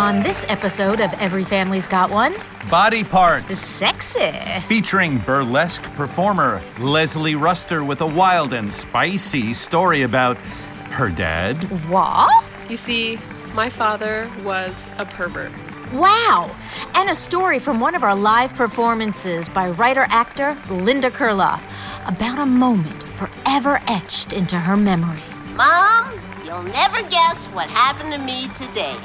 On this episode of Every Family's Got One, Body Parts, sexy. featuring burlesque performer Leslie Ruster with a wild and spicy story about her dad. What? You see, my father was a pervert. Wow. And a story from one of our live performances by writer actor Linda Kurloff about a moment forever etched into her memory. Mom, you'll never guess what happened to me today.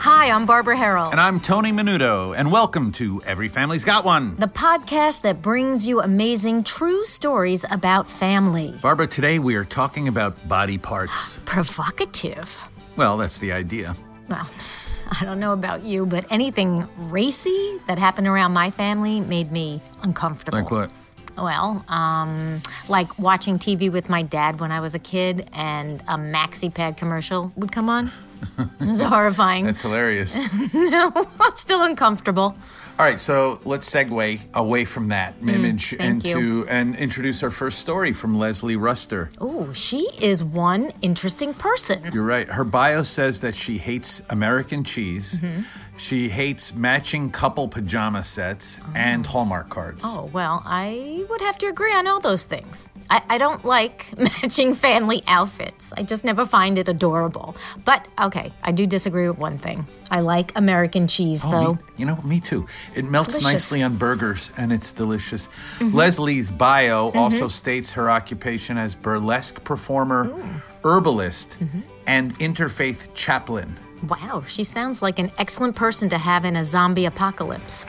Hi, I'm Barbara Harrell. And I'm Tony Menudo, and welcome to Every Family's Got One. the podcast that brings you amazing true stories about family. Barbara, today we are talking about body parts. Provocative. Well, that's the idea. Well, I don't know about you, but anything racy that happened around my family made me uncomfortable. Like what? Well, um, like watching TV with my dad when I was a kid and a maxi pad commercial would come on. It was horrifying. That's hilarious. no, I'm still uncomfortable. All right, so let's segue away from that image Mm, thank into you. and introduce our first story from Leslie Ruster. Oh, she is one interesting person. You're right. Her bio says that she hates American cheese. Mm-hmm. She hates matching couple pajama sets and oh. Hallmark cards. Oh, well, I would have to agree on all those things. I, I don't like matching family outfits. I just never find it adorable. But okay, I do disagree with one thing. I like American cheese, Oh, though. me- you know, me too. It melts Delicious. nicely on burgers and it's delicious. Mm-hmm. Leslie's bio mm-hmm. also states her occupation as burlesque performer, herbalist, mm-hmm. and interfaith chaplain. Wow, she sounds like an excellent person to have in a zombie apocalypse.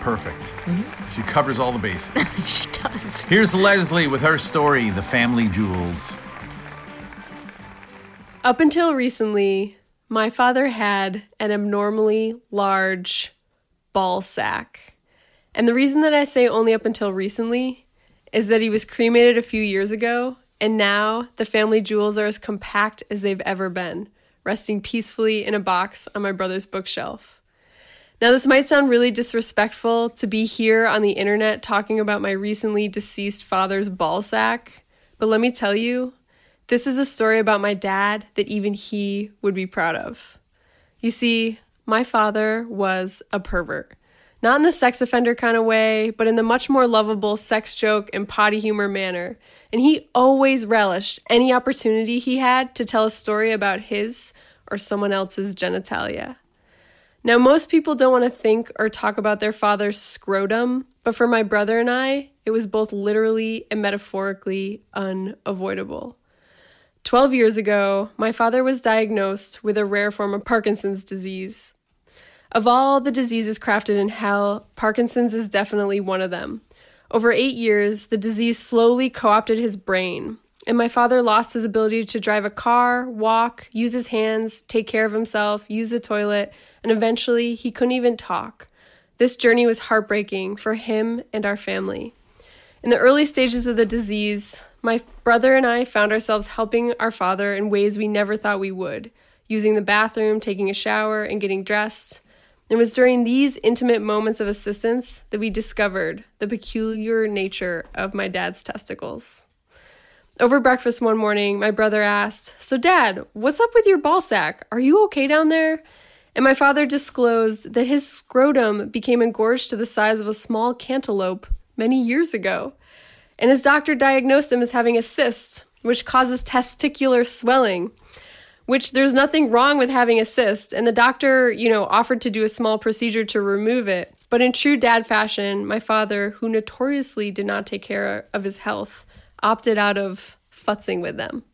Perfect. Mm-hmm. She covers all the bases. she does. Here's Leslie with her story, The Family Jewels. Up until recently, my father had an abnormally large ball sack. And the reason that I say only up until recently is that he was cremated a few years ago, and now the family jewels are as compact as they've ever been, resting peacefully in a box on my brother's bookshelf. Now, this might sound really disrespectful to be here on the internet talking about my recently deceased father's ball sack, but let me tell you, this is a story about my dad that even he would be proud of. You see, my father was a pervert. Not in the sex offender kind of way, but in the much more lovable sex joke and potty humor manner. And he always relished any opportunity he had to tell a story about his or someone else's genitalia. Now, most people don't want to think or talk about their father's scrotum, but for my brother and I, it was both literally and metaphorically unavoidable. 12 years ago, my father was diagnosed with a rare form of Parkinson's disease. Of all the diseases crafted in hell, Parkinson's is definitely one of them. Over eight years, the disease slowly co opted his brain, and my father lost his ability to drive a car, walk, use his hands, take care of himself, use the toilet, and eventually he couldn't even talk. This journey was heartbreaking for him and our family. In the early stages of the disease, my brother and I found ourselves helping our father in ways we never thought we would, using the bathroom, taking a shower, and getting dressed. It was during these intimate moments of assistance that we discovered the peculiar nature of my dad's testicles. Over breakfast one morning, my brother asked, So, Dad, what's up with your ball sack? Are you okay down there? And my father disclosed that his scrotum became engorged to the size of a small cantaloupe many years ago. And his doctor diagnosed him as having a cyst, which causes testicular swelling which there's nothing wrong with having a cyst. And the doctor, you know, offered to do a small procedure to remove it. But in true dad fashion, my father, who notoriously did not take care of his health, opted out of futzing with them.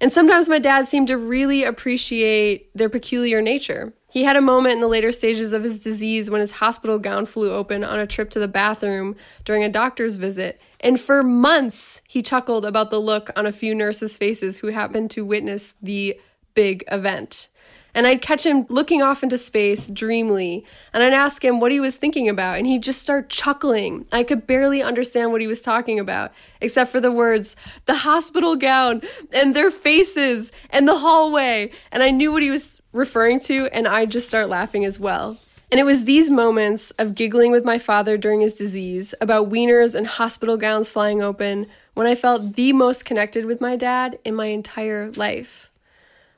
And sometimes my dad seemed to really appreciate their peculiar nature. He had a moment in the later stages of his disease when his hospital gown flew open on a trip to the bathroom during a doctor's visit. And for months, he chuckled about the look on a few nurses' faces who happened to witness the big event. And I'd catch him looking off into space dreamily, and I'd ask him what he was thinking about, and he'd just start chuckling. I could barely understand what he was talking about, except for the words, the hospital gown, and their faces, and the hallway. And I knew what he was referring to, and I'd just start laughing as well. And it was these moments of giggling with my father during his disease, about wieners and hospital gowns flying open, when I felt the most connected with my dad in my entire life.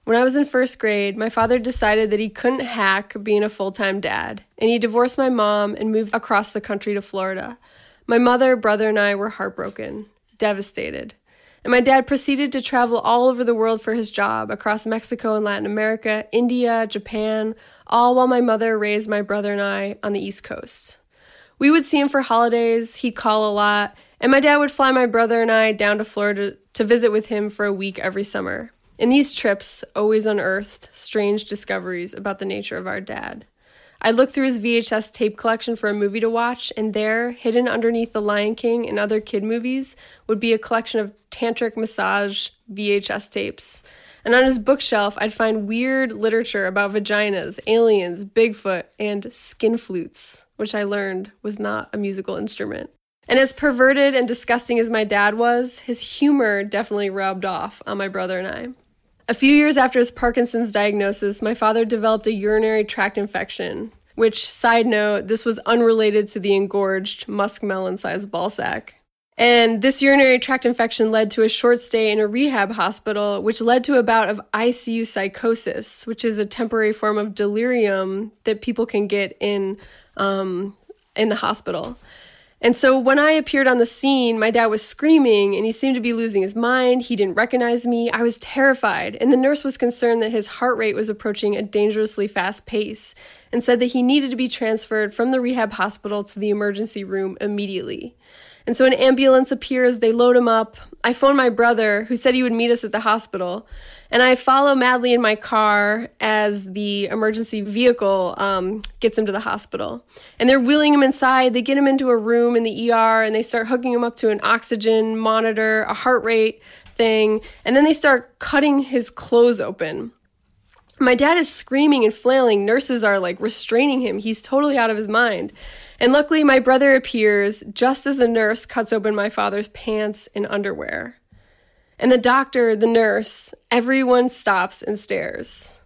When I was in first grade, my father decided that he couldn't hack being a full time dad, and he divorced my mom and moved across the country to Florida. My mother, brother, and I were heartbroken, devastated. And my dad proceeded to travel all over the world for his job across Mexico and Latin America, India, Japan, all while my mother raised my brother and I on the East Coast. We would see him for holidays, he'd call a lot, and my dad would fly my brother and I down to Florida to visit with him for a week every summer. In these trips, always unearthed strange discoveries about the nature of our dad. I looked through his VHS tape collection for a movie to watch, and there, hidden underneath The Lion King and other kid movies, would be a collection of tantric massage VHS tapes. And on his bookshelf, I'd find weird literature about vaginas, aliens, Bigfoot, and skin flutes, which I learned was not a musical instrument. And as perverted and disgusting as my dad was, his humor definitely rubbed off on my brother and I. A few years after his Parkinson's diagnosis, my father developed a urinary tract infection, which, side note, this was unrelated to the engorged muskmelon sized ballsack. And this urinary tract infection led to a short stay in a rehab hospital, which led to a bout of ICU psychosis, which is a temporary form of delirium that people can get in um, in the hospital. And so when I appeared on the scene, my dad was screaming and he seemed to be losing his mind. He didn't recognize me. I was terrified. And the nurse was concerned that his heart rate was approaching a dangerously fast pace and said that he needed to be transferred from the rehab hospital to the emergency room immediately. And so an ambulance appears, they load him up. I phone my brother, who said he would meet us at the hospital, and I follow madly in my car as the emergency vehicle um, gets him to the hospital. And they're wheeling him inside. They get him into a room in the ER, and they start hooking him up to an oxygen monitor, a heart rate thing, and then they start cutting his clothes open. My dad is screaming and flailing. Nurses are like restraining him. He's totally out of his mind. And luckily, my brother appears just as the nurse cuts open my father's pants and underwear. And the doctor, the nurse, everyone stops and stares.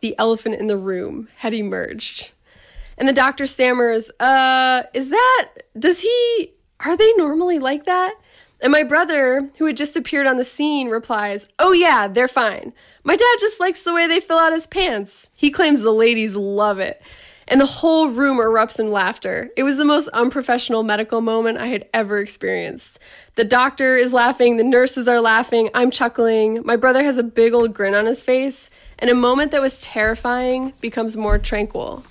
The elephant in the room had emerged. And the doctor stammers, Uh, is that, does he, are they normally like that? And my brother, who had just appeared on the scene, replies, Oh, yeah, they're fine. My dad just likes the way they fill out his pants. He claims the ladies love it and the whole room erupts in laughter. It was the most unprofessional medical moment I had ever experienced. The doctor is laughing, the nurses are laughing, I'm chuckling, my brother has a big old grin on his face, and a moment that was terrifying becomes more tranquil.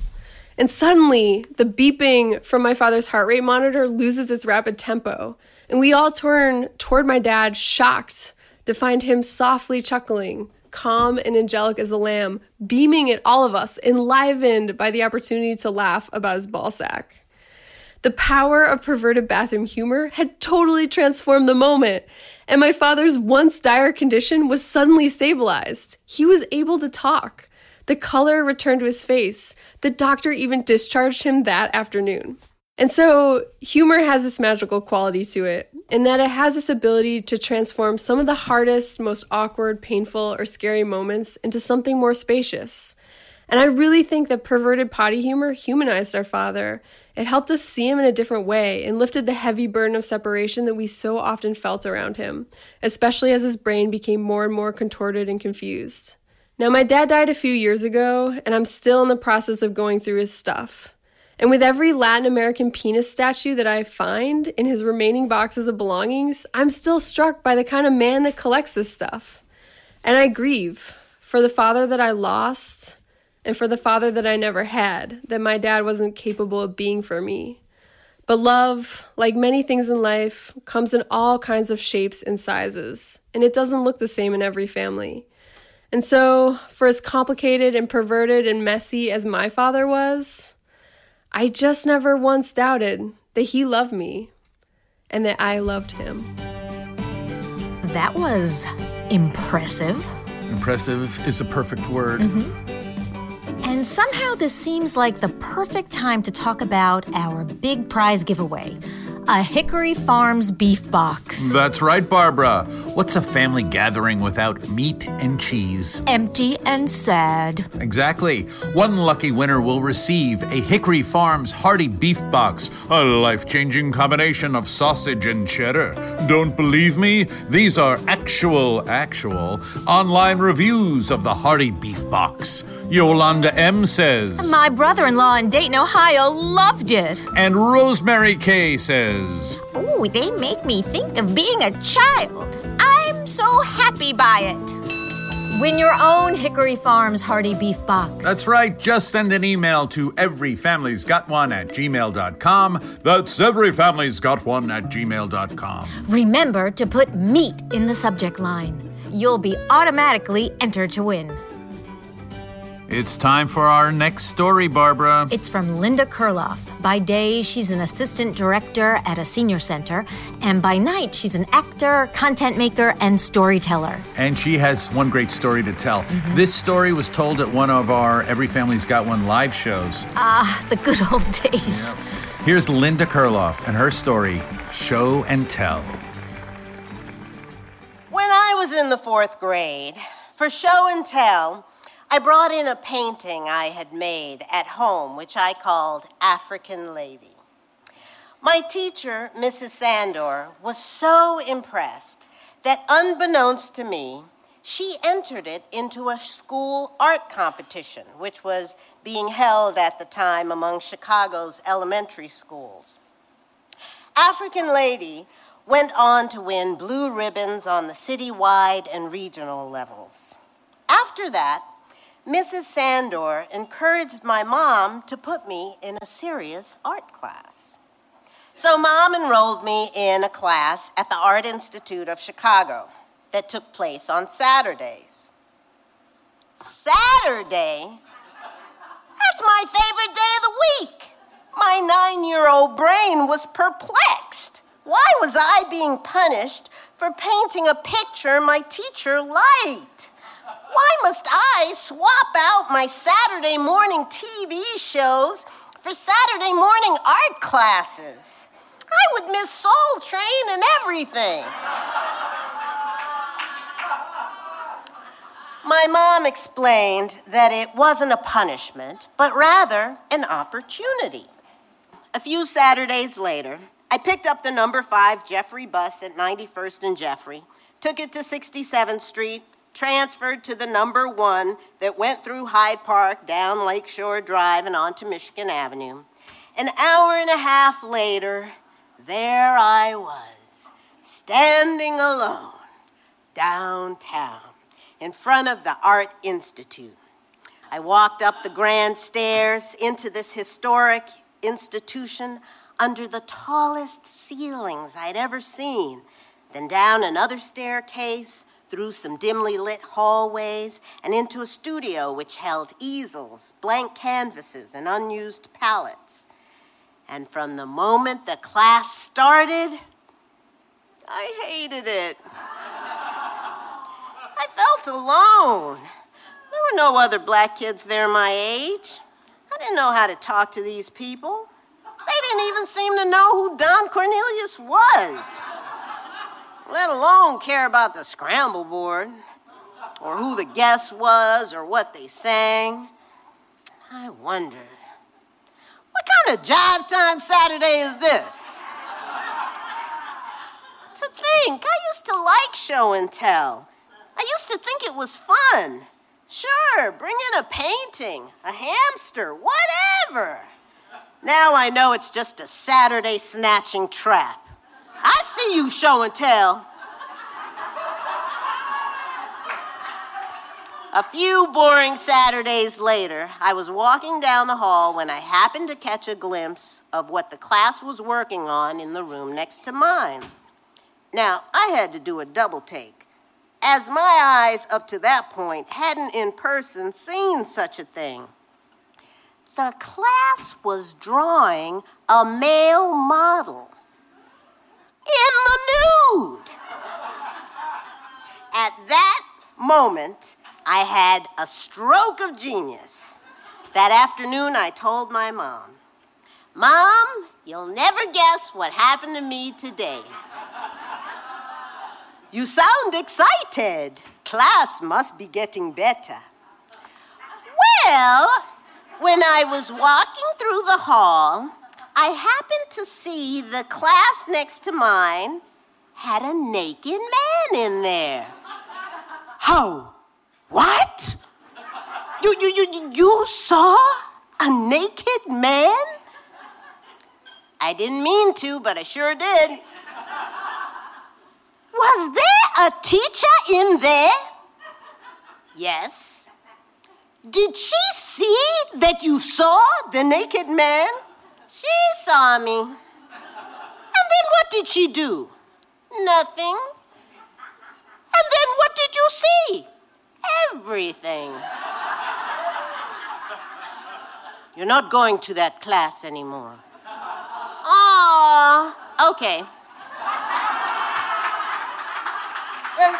And suddenly, the beeping from my father's heart rate monitor loses its rapid tempo, and we all turn toward my dad, shocked to find him softly chuckling calm and angelic as a lamb, beaming at all of us, enlivened by the opportunity to laugh about his ballsack. The power of perverted bathroom humor had totally transformed the moment, and my father's once dire condition was suddenly stabilized. He was able to talk. The color returned to his face. The doctor even discharged him that afternoon. And so humor has this magical quality to it, in that it has this ability to transform some of the hardest, most awkward, painful, or scary moments into something more spacious. And I really think that perverted potty humor humanized our father. It helped us see him in a different way and lifted the heavy burden of separation that we so often felt around him, especially as his brain became more and more contorted and confused. Now, my dad died a few years ago, and I'm still in the process of going through his stuff. And with every Latin American penis statue that I find in his remaining boxes of belongings, I'm still struck by the kind of man that collects this stuff. And I grieve for the father that I lost and for the father that I never had, that my dad wasn't capable of being for me. But love, like many things in life, comes in all kinds of shapes and sizes, and it doesn't look the same in every family. And so, for as complicated and perverted and messy as my father was, I just never once doubted that he loved me and that I loved him. That was impressive. Impressive is a perfect word. Mm-hmm. And somehow this seems like the perfect time to talk about our big prize giveaway A Hickory Farms beef box. That's right, Barbara. What's a family gathering without meat and cheese? Empty and sad. Exactly. One lucky winner will receive a Hickory Farms hearty beef box, a life changing combination of sausage and cheddar. Don't believe me? These are actual, actual online reviews of the hearty beef box. Yolanda M says. My brother in law in Dayton, Ohio loved it. And Rosemary K says. Ooh, they make me think of being a child. I'm so happy by it. Win your own Hickory Farms Hearty Beef Box. That's right. Just send an email to everyfamily'sgotone at gmail.com. That's everyfamily'sgotone at gmail.com. Remember to put meat in the subject line. You'll be automatically entered to win. It's time for our next story, Barbara. It's from Linda Kurloff. By day, she's an assistant director at a senior center, and by night, she's an actor, content maker, and storyteller. And she has one great story to tell. This story was told at one of our Every Family's Got One live shows. Ah, the good old days. Here's Linda Kurloff and her story, Show and Tell. When I was in the fourth grade, for show and tell, I brought in a painting I had made at home, which I called African Lady. My teacher, Mrs. Sandor, was so impressed that unbeknownst to me, she entered it into a school art competition, which was being held at the time among Chicago's elementary schools. African Lady went on to win blue ribbons on the citywide and regional levels. After that, Mrs. Sandor encouraged my mom to put me in a serious art class. So, mom enrolled me in a class at the Art Institute of Chicago that took place on Saturdays. Saturday? That's my favorite day of the week. My nine year old brain was perplexed. Why was I being punished for painting a picture my teacher liked? Why must I swap out my Saturday morning TV shows for Saturday morning art classes? I would miss Soul Train and everything. My mom explained that it wasn't a punishment, but rather an opportunity. A few Saturdays later, I picked up the number five Jeffery bus at 91st and Jeffery, took it to 67th Street, transferred to the number one that went through Hyde Park, down Lakeshore Drive, and onto Michigan Avenue. An hour and a half later, there I was, standing alone downtown in front of the Art Institute. I walked up the grand stairs into this historic institution under the tallest ceilings I'd ever seen, then down another staircase, through some dimly lit hallways, and into a studio which held easels, blank canvases, and unused palettes. And from the moment the class started, I hated it. I felt alone. There were no other black kids there my age. I didn't know how to talk to these people. They didn't even seem to know who Don Cornelius was, let alone care about the scramble board, or who the guest was, or what they sang. I wonder, what kind of job time Saturday is this? to think, I used to like show and tell. I used to think it was fun. Sure, bring in a painting, a hamster, whatever. Now I know it's just a Saturday snatching trap. I see you show and tell. A few boring Saturdays later, I was walking down the hall when I happened to catch a glimpse of what the class was working on in the room next to mine. Now, I had to do a double take, as my eyes up to that point hadn't in person seen such a thing. The class was drawing a male model in the nude. At that moment, I had a stroke of genius. That afternoon, I told my mom. Mom, you'll never guess what happened to me today. You sound excited. Class must be getting better. Well, when I was walking through the hall, I happened to see the class next to mine had a naked man in there. How? What? You, you, you, you saw a naked man? I didn't mean to, but I sure did. Was there a teacher in there? Yes. Did she see that you saw the naked man? She saw me. And then what did she do? Nothing. And then what did you see? Everything. You're not going to that class anymore. Aw, okay. Well,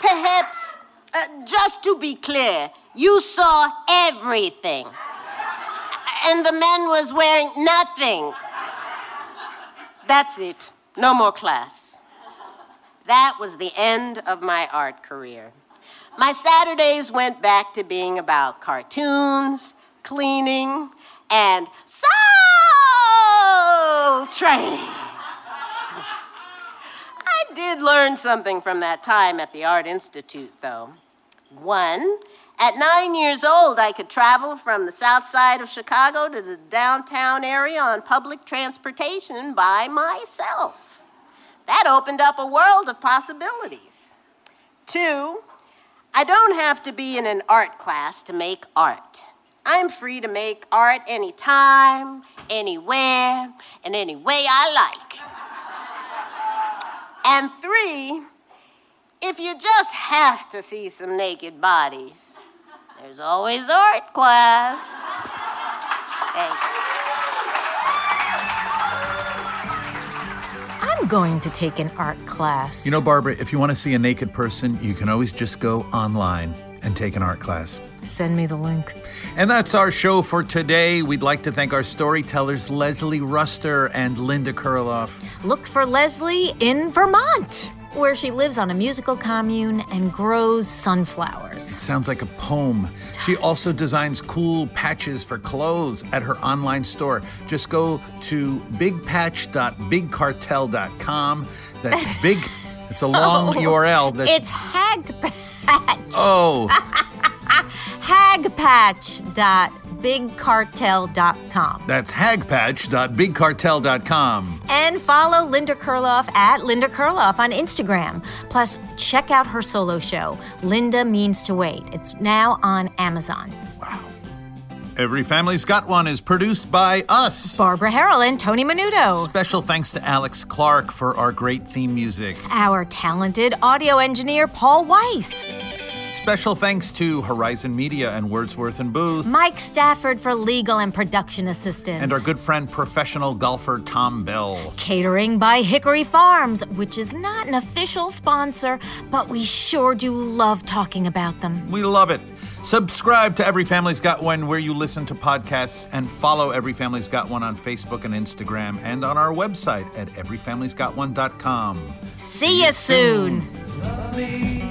perhaps, uh, just to be clear, you saw everything. And the man was wearing nothing. That's it. No more class. That was the end of my art career. My Saturdays went back to being about cartoons, cleaning, and soul training. I did learn something from that time at the Art Institute, though. One, at nine years old, I could travel from the south side of Chicago to the downtown area on public transportation by myself. That opened up a world of possibilities. Two, I don't have to be in an art class to make art. I'm free to make art anytime, anywhere, and any way I like. And three, if you just have to see some naked bodies, there's always art class. Thanks. I'm going to take an art class. You know, Barbara, if you want to see a naked person, you can always just go online and take an art class. Send me the link. And that's our show for today. We'd like to thank our storytellers, Leslie Ruster and Linda Kurloff. Look for Leslie in Vermont, where she lives on a musical commune and grows sunflowers. Sounds like a poem. She also designs cool patches for clothes at her online store. Just go to bigpatch.bigcartel.com. That's big. It's a long oh, URL. That's, It's Hagpatch. oh, Hagpatch.bigcartel.com. that's hagpatch.bigcartel.com. And follow Linda Kurloff at Linda Kurloff on Instagram. Plus, check out her solo show, Linda Means to Wait. It's now on Amazon. Wow. Every Family's Got One is produced by us. Barbara Harrell and Tony Menudo. Special thanks to Alex Clark for our great theme music. Our talented audio engineer, Paul Weiss. Special thanks to Horizon Media and Wordsworth and Booth. Mike Stafford for legal and production assistance. And our good friend, professional golfer Tom Bell. Catering by Hickory Farms, which is not an official sponsor, but we sure do love talking about them. We love it. Subscribe to Every Family's Got One where you listen to podcasts and follow Every Family's Got One on Facebook and Instagram and on our website at everyfamiliesgotone.com. See you soon. Love me